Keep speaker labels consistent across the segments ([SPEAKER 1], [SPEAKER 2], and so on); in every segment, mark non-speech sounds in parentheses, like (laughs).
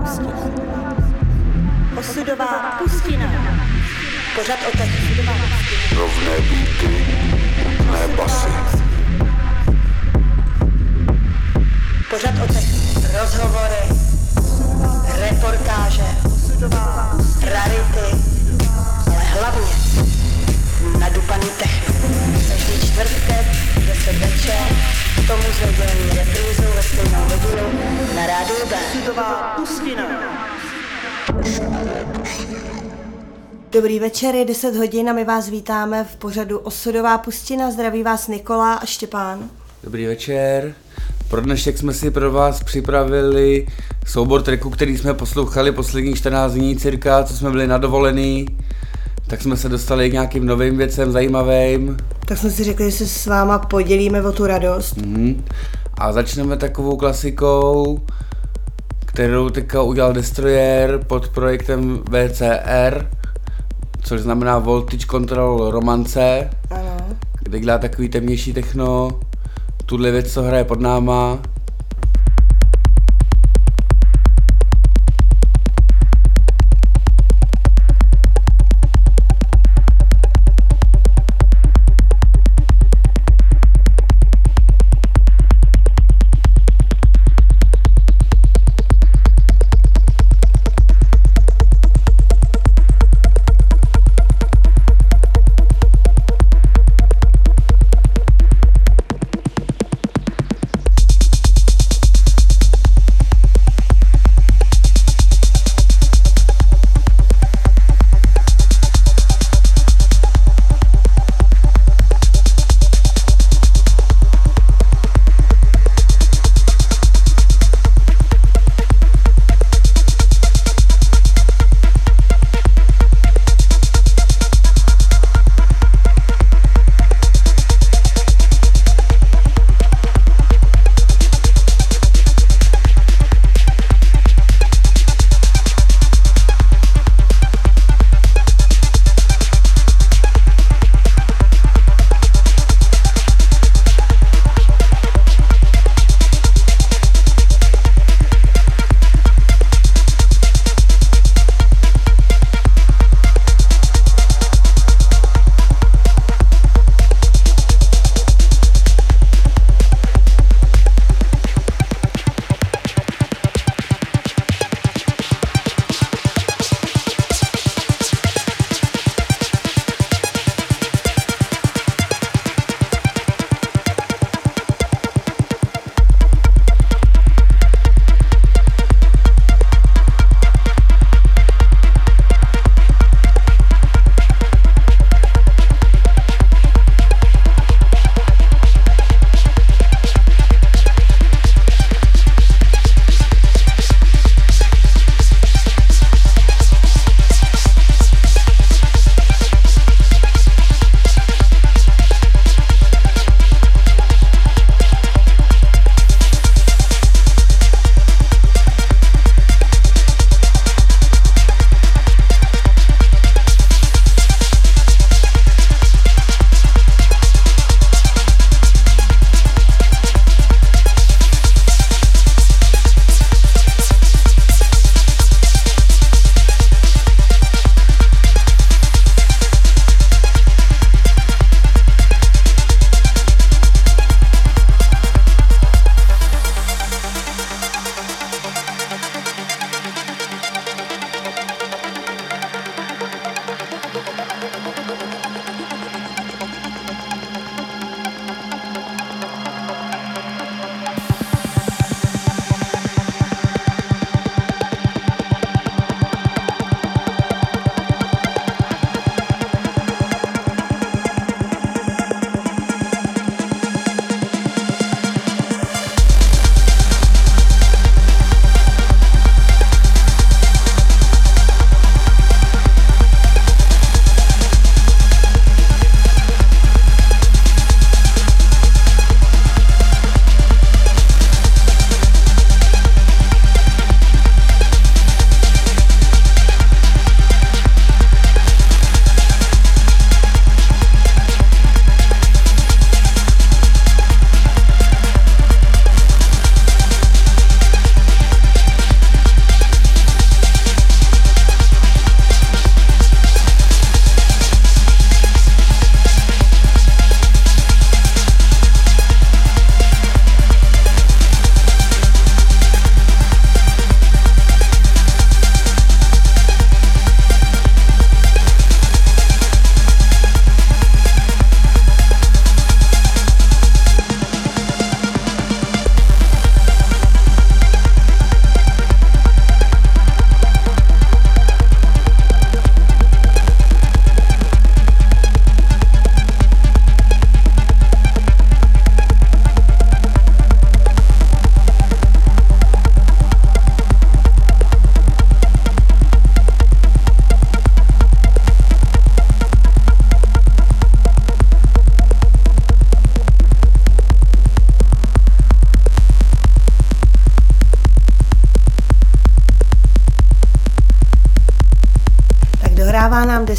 [SPEAKER 1] pustina. Osudová pustina. Pořad o.
[SPEAKER 2] Rovné beaty, ne basy.
[SPEAKER 1] Pořad o rozhovory, reportáže, rarity, ale hlavně nadupaný technik. Každý čtvrtek, 10 večer, tomu reprízou ve stejnou hodinu na rádiu B. Osudová pustina. Dobrý večer, je 10 hodin a my vás vítáme v pořadu Osudová pustina. Zdraví vás Nikola a Štěpán.
[SPEAKER 3] Dobrý večer. Pro dnešek jsme si pro vás připravili soubor tracků, který jsme poslouchali posledních 14 dní cirka, co jsme byli na dovolený. Tak jsme se dostali k nějakým novým věcem zajímavým.
[SPEAKER 1] Tak jsme si řekli, že se s váma podělíme o tu radost.
[SPEAKER 3] Mhm. A začneme takovou klasikou, kterou teďka udělal Destroyer pod projektem VCR, což znamená Voltage Control Romance,
[SPEAKER 1] Ano.
[SPEAKER 3] kde dělá takový temnější techno. Tuhle věc, co hraje pod náma,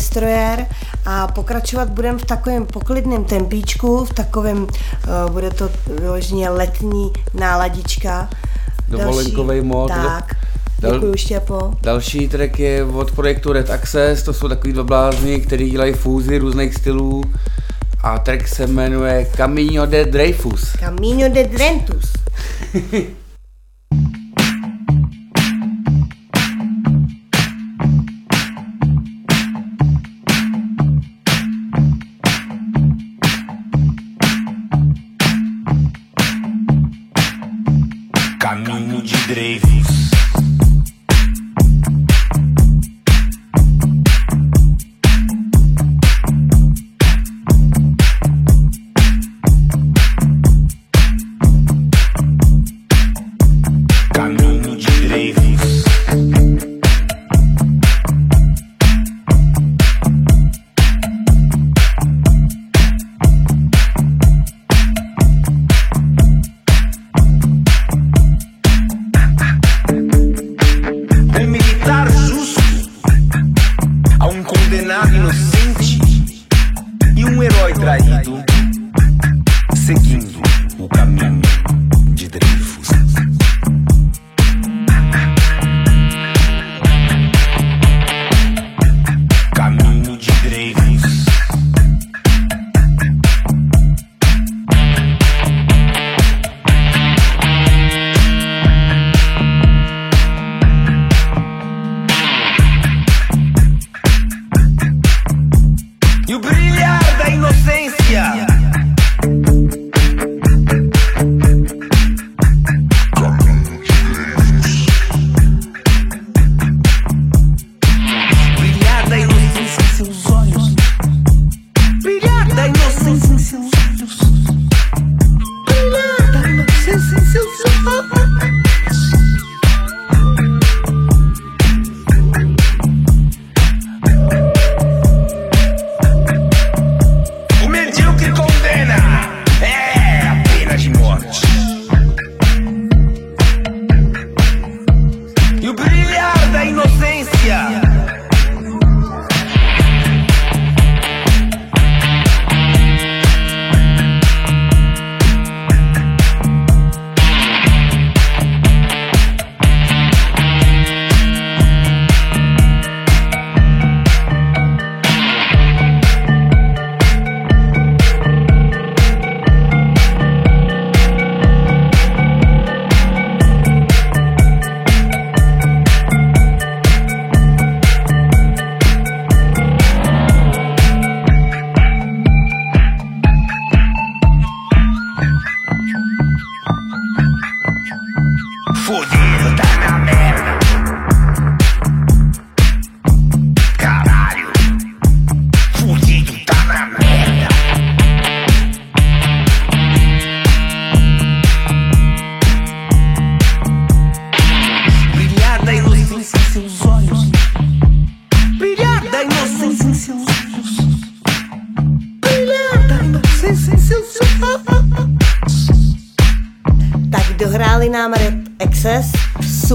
[SPEAKER 2] Destroyer a pokračovat budeme v takovém poklidném tempíčku, v takovém, uh, bude to vyloženě letní náladička.
[SPEAKER 3] Dovolenkový mod.
[SPEAKER 2] Tak.
[SPEAKER 3] Dal-
[SPEAKER 2] Děkuji, Štěpo.
[SPEAKER 3] Další track je od projektu Red Access, to jsou takový dva blázni, který dělají fúzi různých stylů a track se jmenuje Camino de Dreyfus.
[SPEAKER 2] Camino de Drentus. (laughs)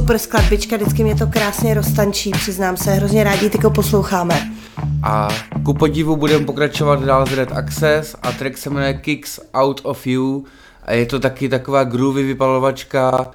[SPEAKER 2] super skladbička, vždycky mě to krásně roztančí, přiznám se, hrozně rádi tyko posloucháme.
[SPEAKER 3] A ku podivu budeme pokračovat dál z Red Access a track se jmenuje Kicks Out of You a je to taky taková groovy vypalovačka.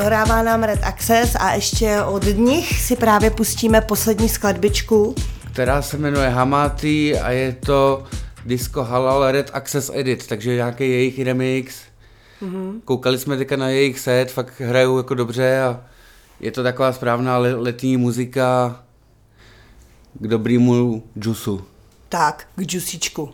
[SPEAKER 1] Dohrává nám Red Access a ještě od nich si právě pustíme poslední skladbičku.
[SPEAKER 3] která se jmenuje Hamaty a je to Disco Halal Red Access Edit, takže nějaký jejich remix. Mm-hmm. Koukali jsme teďka na jejich set, fakt hrajou jako dobře a je to taková správná le- letní muzika k dobrýmu džusu.
[SPEAKER 1] Tak, k džusíčku.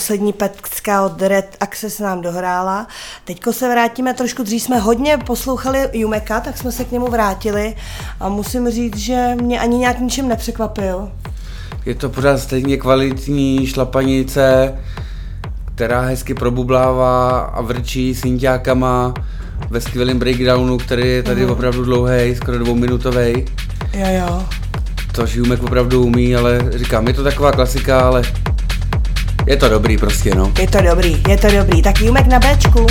[SPEAKER 1] Poslední pecka od Red Access nám dohrála. Teďko se vrátíme trošku, dřív jsme hodně poslouchali Jumeka, tak jsme se k němu vrátili a musím říct, že mě ani nějak ničem nepřekvapil.
[SPEAKER 3] Je to pořád stejně kvalitní šlapanice, která hezky probublává a vrčí synťákama ve skvělém breakdownu, který je tady opravdu dlouhý, skoro dvouminutový.
[SPEAKER 1] Jo, jo.
[SPEAKER 3] To Jumek opravdu umí, ale říkám, je to taková klasika, ale je to dobrý prostě, no.
[SPEAKER 1] Je to dobrý, je to dobrý. Tak Jumek na Bčku.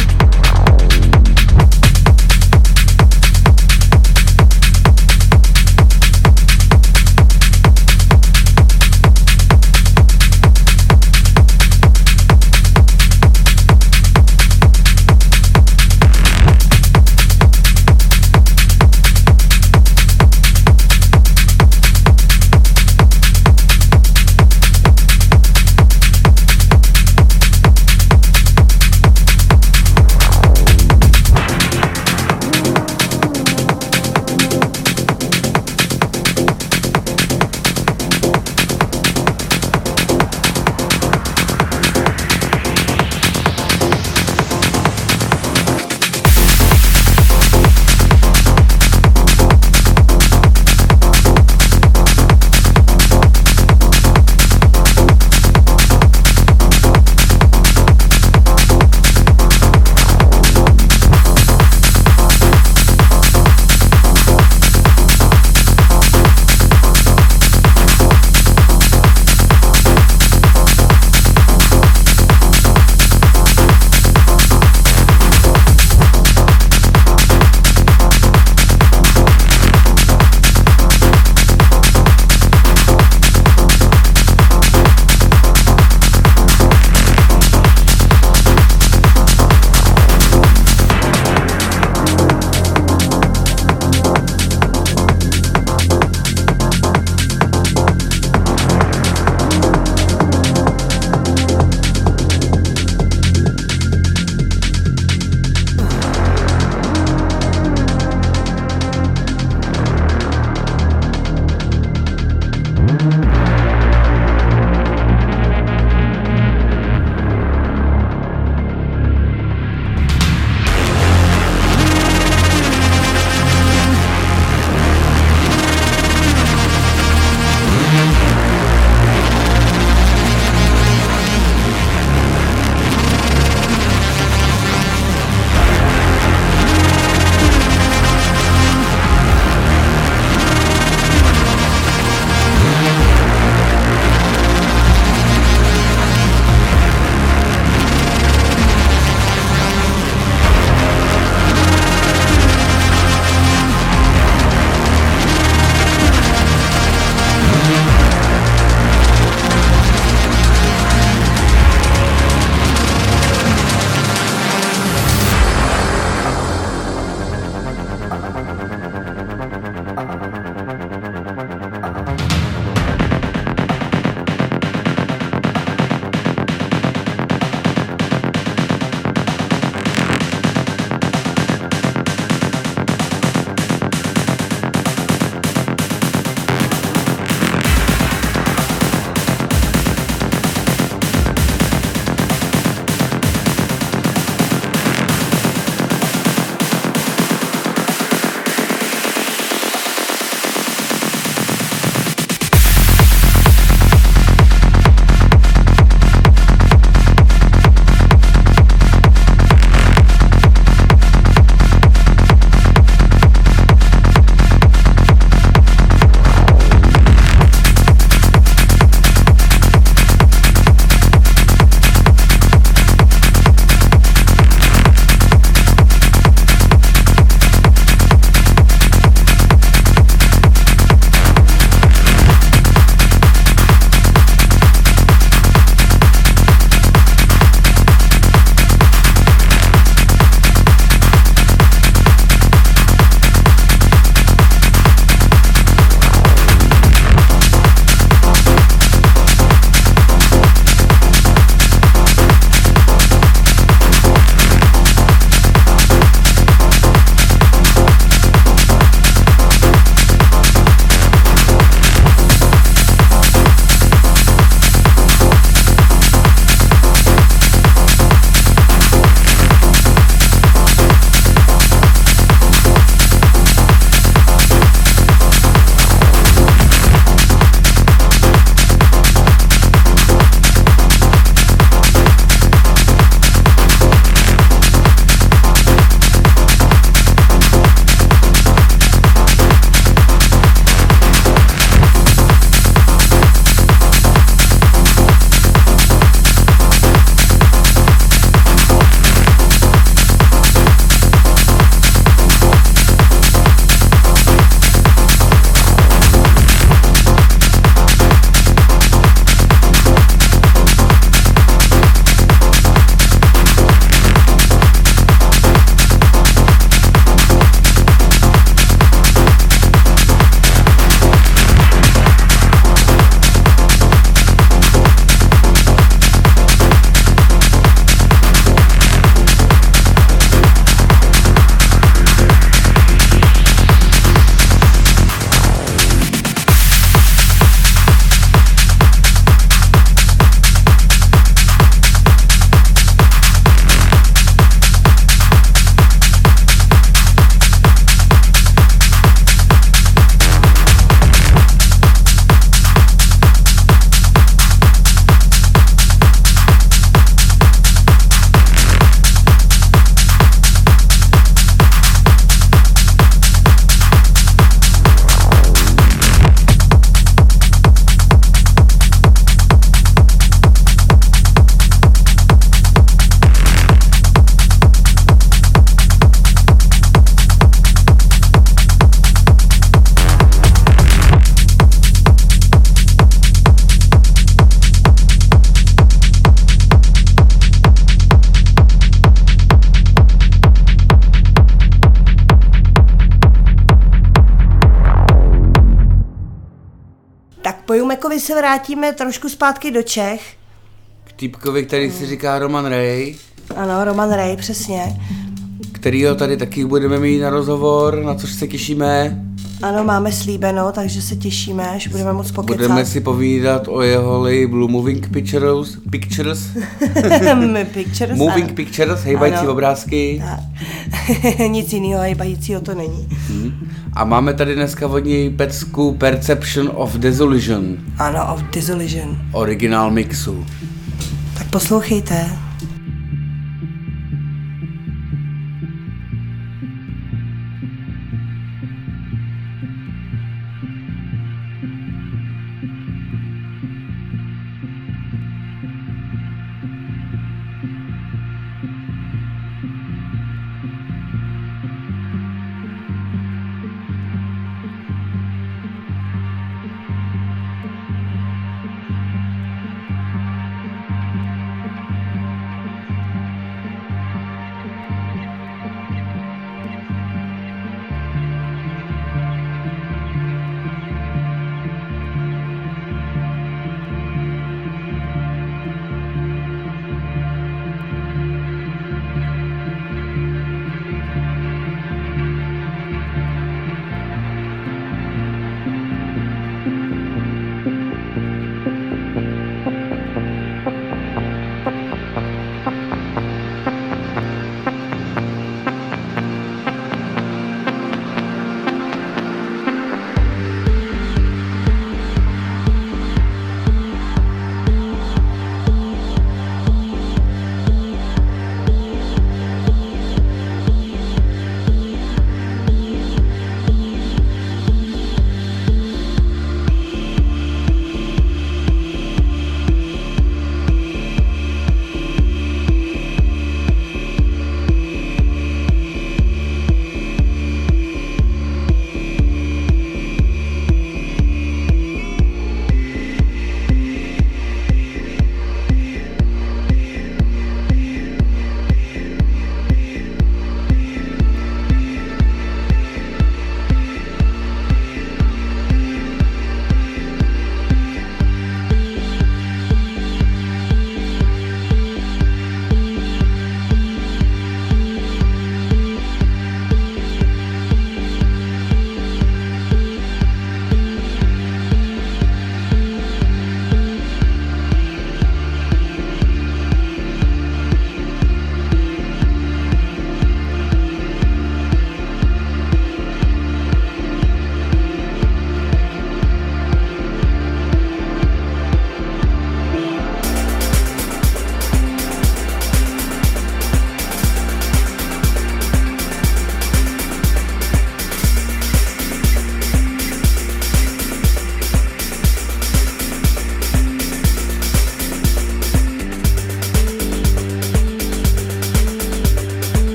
[SPEAKER 1] Se vrátíme trošku zpátky do Čech.
[SPEAKER 3] K týpkovi, který si říká Roman Ray,
[SPEAKER 1] Ano, Roman Ray, přesně.
[SPEAKER 3] kterýho tady taky budeme mít na rozhovor, na což se těšíme.
[SPEAKER 1] Ano, máme slíbeno, takže se těšíme, až budeme moc pokecat.
[SPEAKER 3] Budeme si povídat o jeho labelu Moving Pictures, Pictures, (laughs)
[SPEAKER 1] Pictures,
[SPEAKER 3] Moving
[SPEAKER 1] ano.
[SPEAKER 3] Pictures, hejbající obrázky. (laughs)
[SPEAKER 1] Nic jiného hejbajícího to není.
[SPEAKER 3] A máme tady dneska od něj pecku Perception of Desillusion,
[SPEAKER 1] Ano, of Disillusion.
[SPEAKER 3] originál mixu.
[SPEAKER 1] Tak poslouchejte.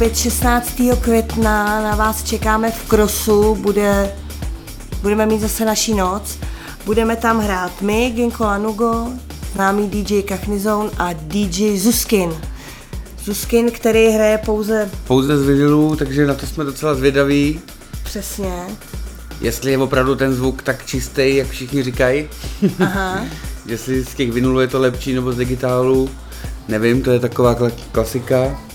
[SPEAKER 1] Opět 16. května na vás čekáme v Krosu, bude, budeme mít zase naší noc. Budeme tam hrát my, Ginko Lanugo, známý DJ Kachnizone a DJ Zuskin. Zuskin, který hraje pouze
[SPEAKER 3] Pouze z vinilů, takže na to jsme docela zvědaví.
[SPEAKER 1] přesně.
[SPEAKER 3] Jestli je opravdu ten zvuk tak čistý, jak všichni říkají.
[SPEAKER 1] Aha. (laughs)
[SPEAKER 3] Jestli z těch vinilů je to lepší nebo z digitálu. Nevím, to je taková kla- klasika.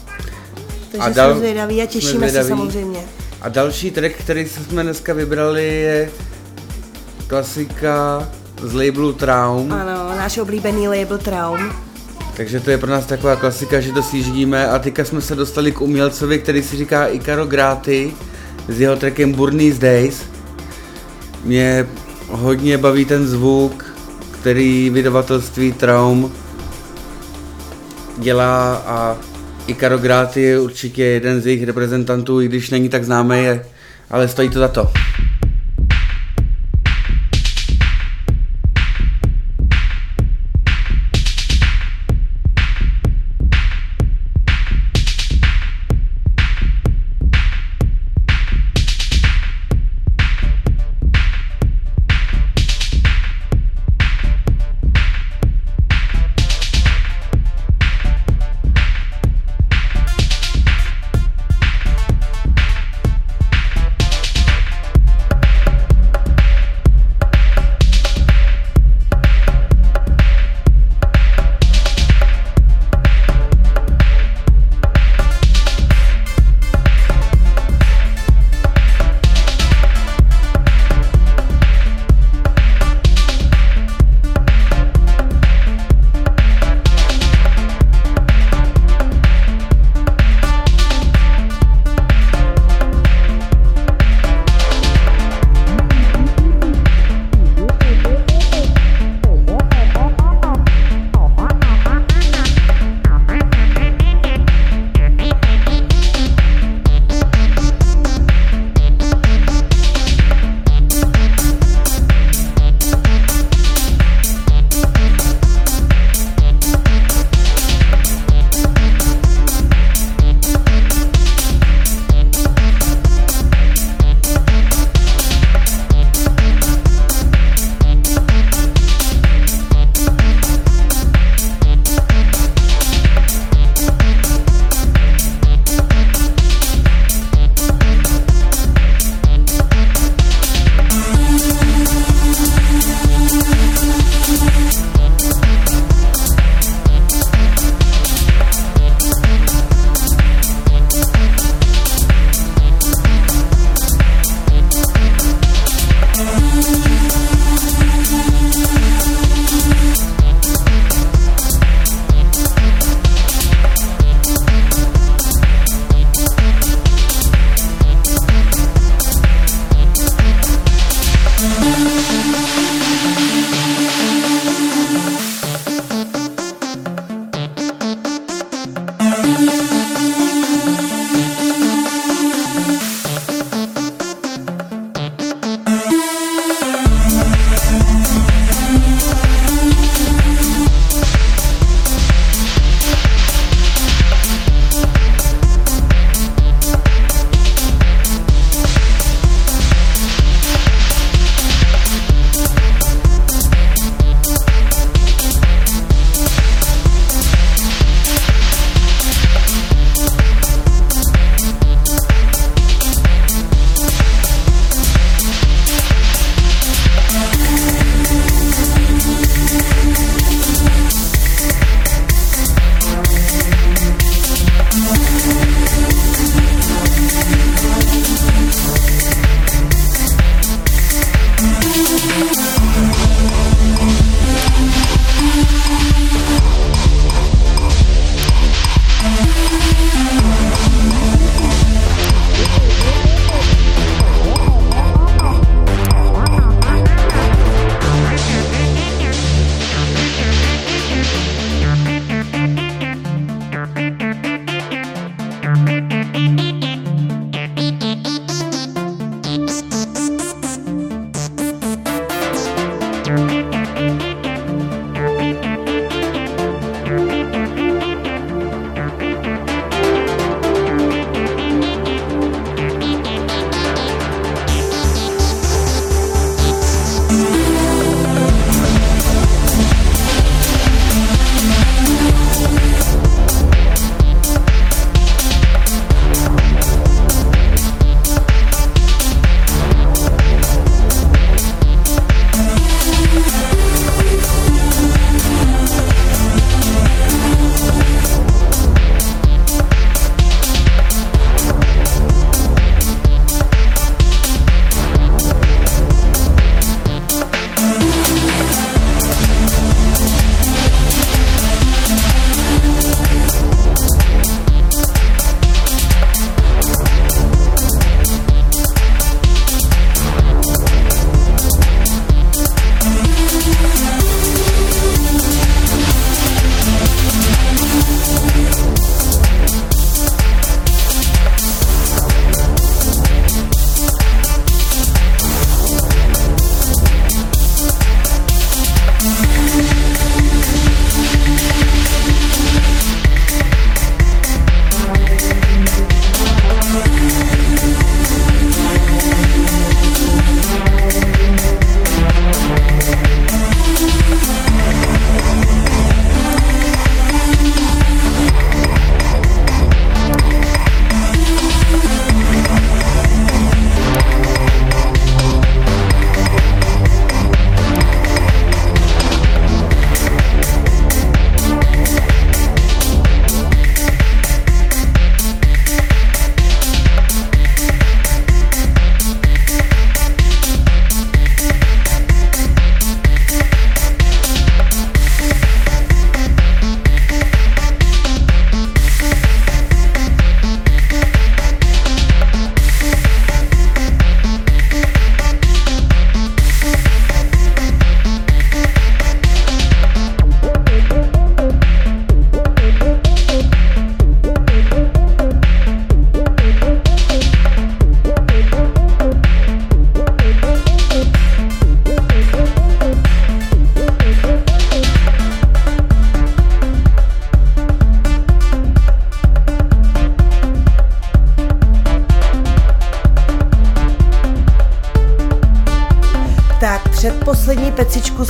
[SPEAKER 1] Takže
[SPEAKER 3] A dal-
[SPEAKER 1] jsme zvědaví a těšíme se
[SPEAKER 3] zvědaví.
[SPEAKER 1] samozřejmě.
[SPEAKER 3] A další track, který jsme dneska vybrali, je klasika z labelu Traum.
[SPEAKER 1] Ano, náš oblíbený label Traum.
[SPEAKER 3] Takže to je pro nás taková klasika, že to sjíždíme a teďka jsme se dostali k umělcovi, který si říká Ikaro Gráty s jeho trackem Burnies Days. Mě hodně baví ten zvuk, který vydavatelství Traum dělá a Ikaro Gráty je určitě jeden z jejich reprezentantů, i když není tak známý, ale stojí to za to.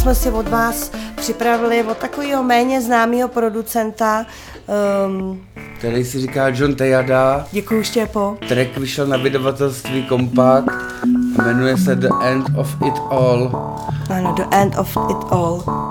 [SPEAKER 1] Jsme si od vás připravili od takového méně známého producenta. Um,
[SPEAKER 3] Který si říká John Tejada.
[SPEAKER 1] děkuju Štěpo.
[SPEAKER 3] Track vyšel na vydavatelství Compact a jmenuje se The End of It All.
[SPEAKER 1] Ano, The End of It All.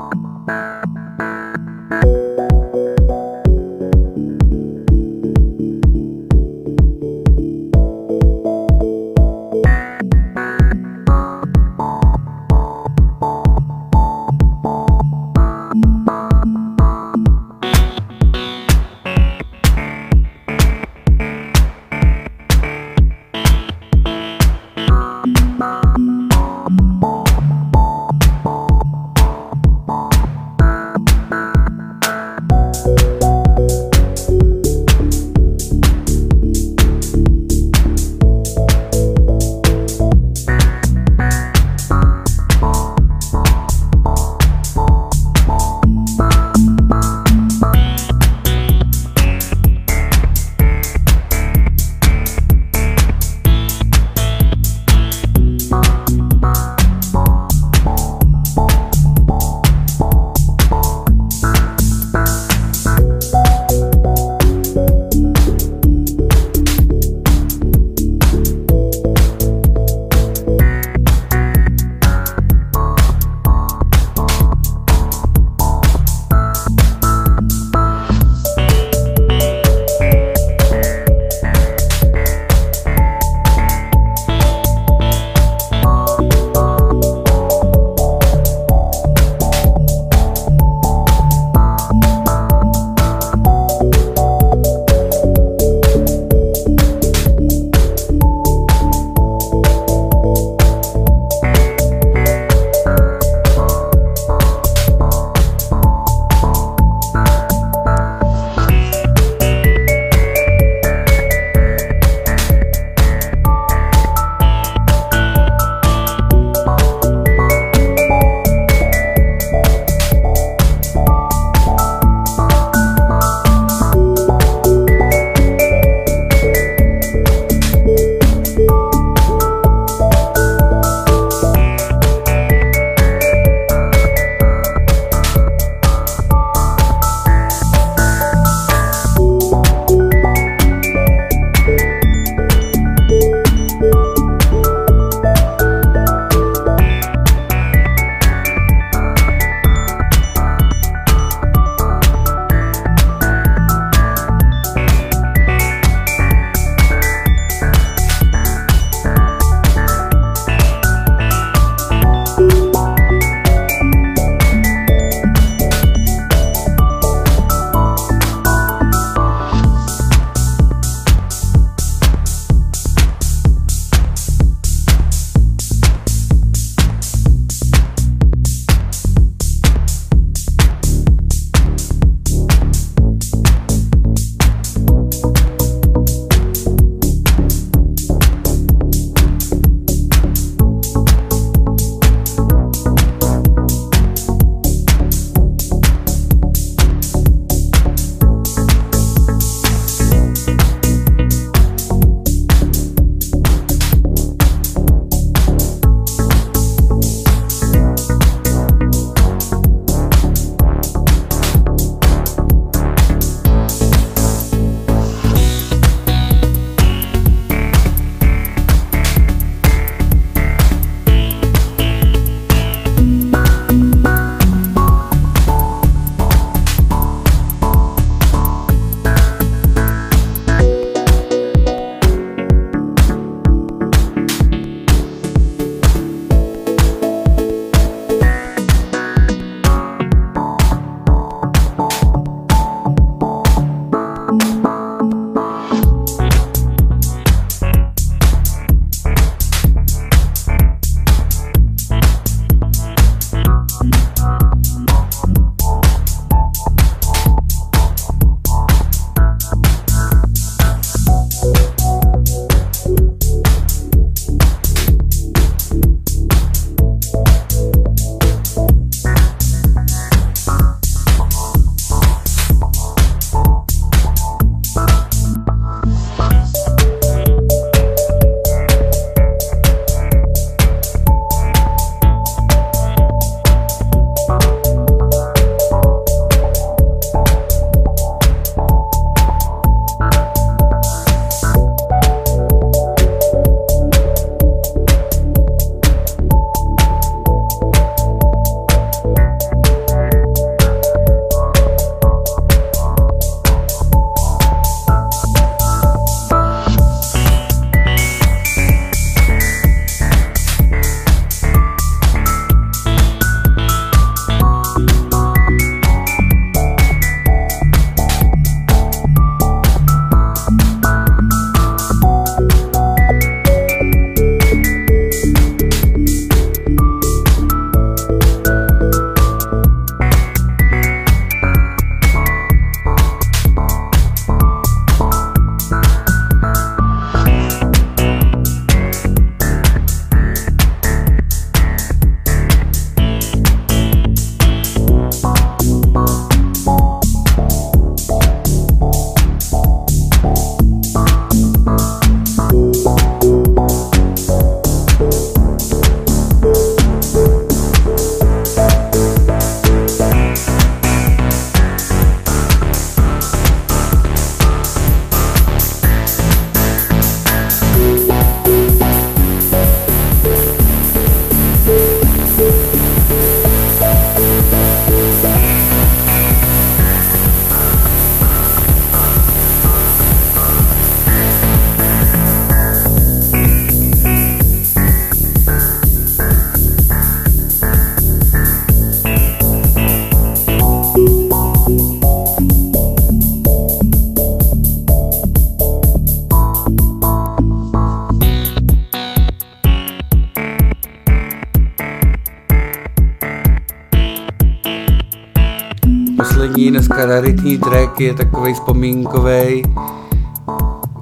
[SPEAKER 3] Raritní track je takový vzpomínkový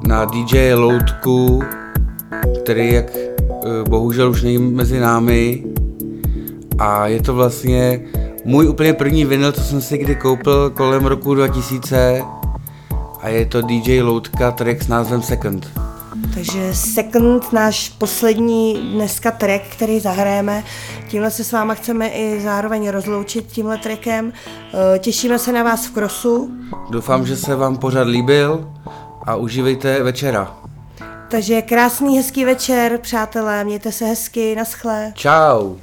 [SPEAKER 3] na DJ Loutku, který jak eh, bohužel už není mezi námi. A je to vlastně můj úplně první vinyl, co jsem si kdy koupil kolem roku 2000 a je to DJ Loutka track s názvem Second.
[SPEAKER 1] Takže Second, náš poslední dneska track, který zahrajeme. Tímhle se s váma chceme i zároveň rozloučit tímhle trackem. Eh, Těšíme se na vás v krosu,
[SPEAKER 3] Doufám, že se vám pořád líbil a užívejte večera.
[SPEAKER 1] takže krásný, hezký večer, přátelé, mějte se hezky, naschle.
[SPEAKER 3] Ciao.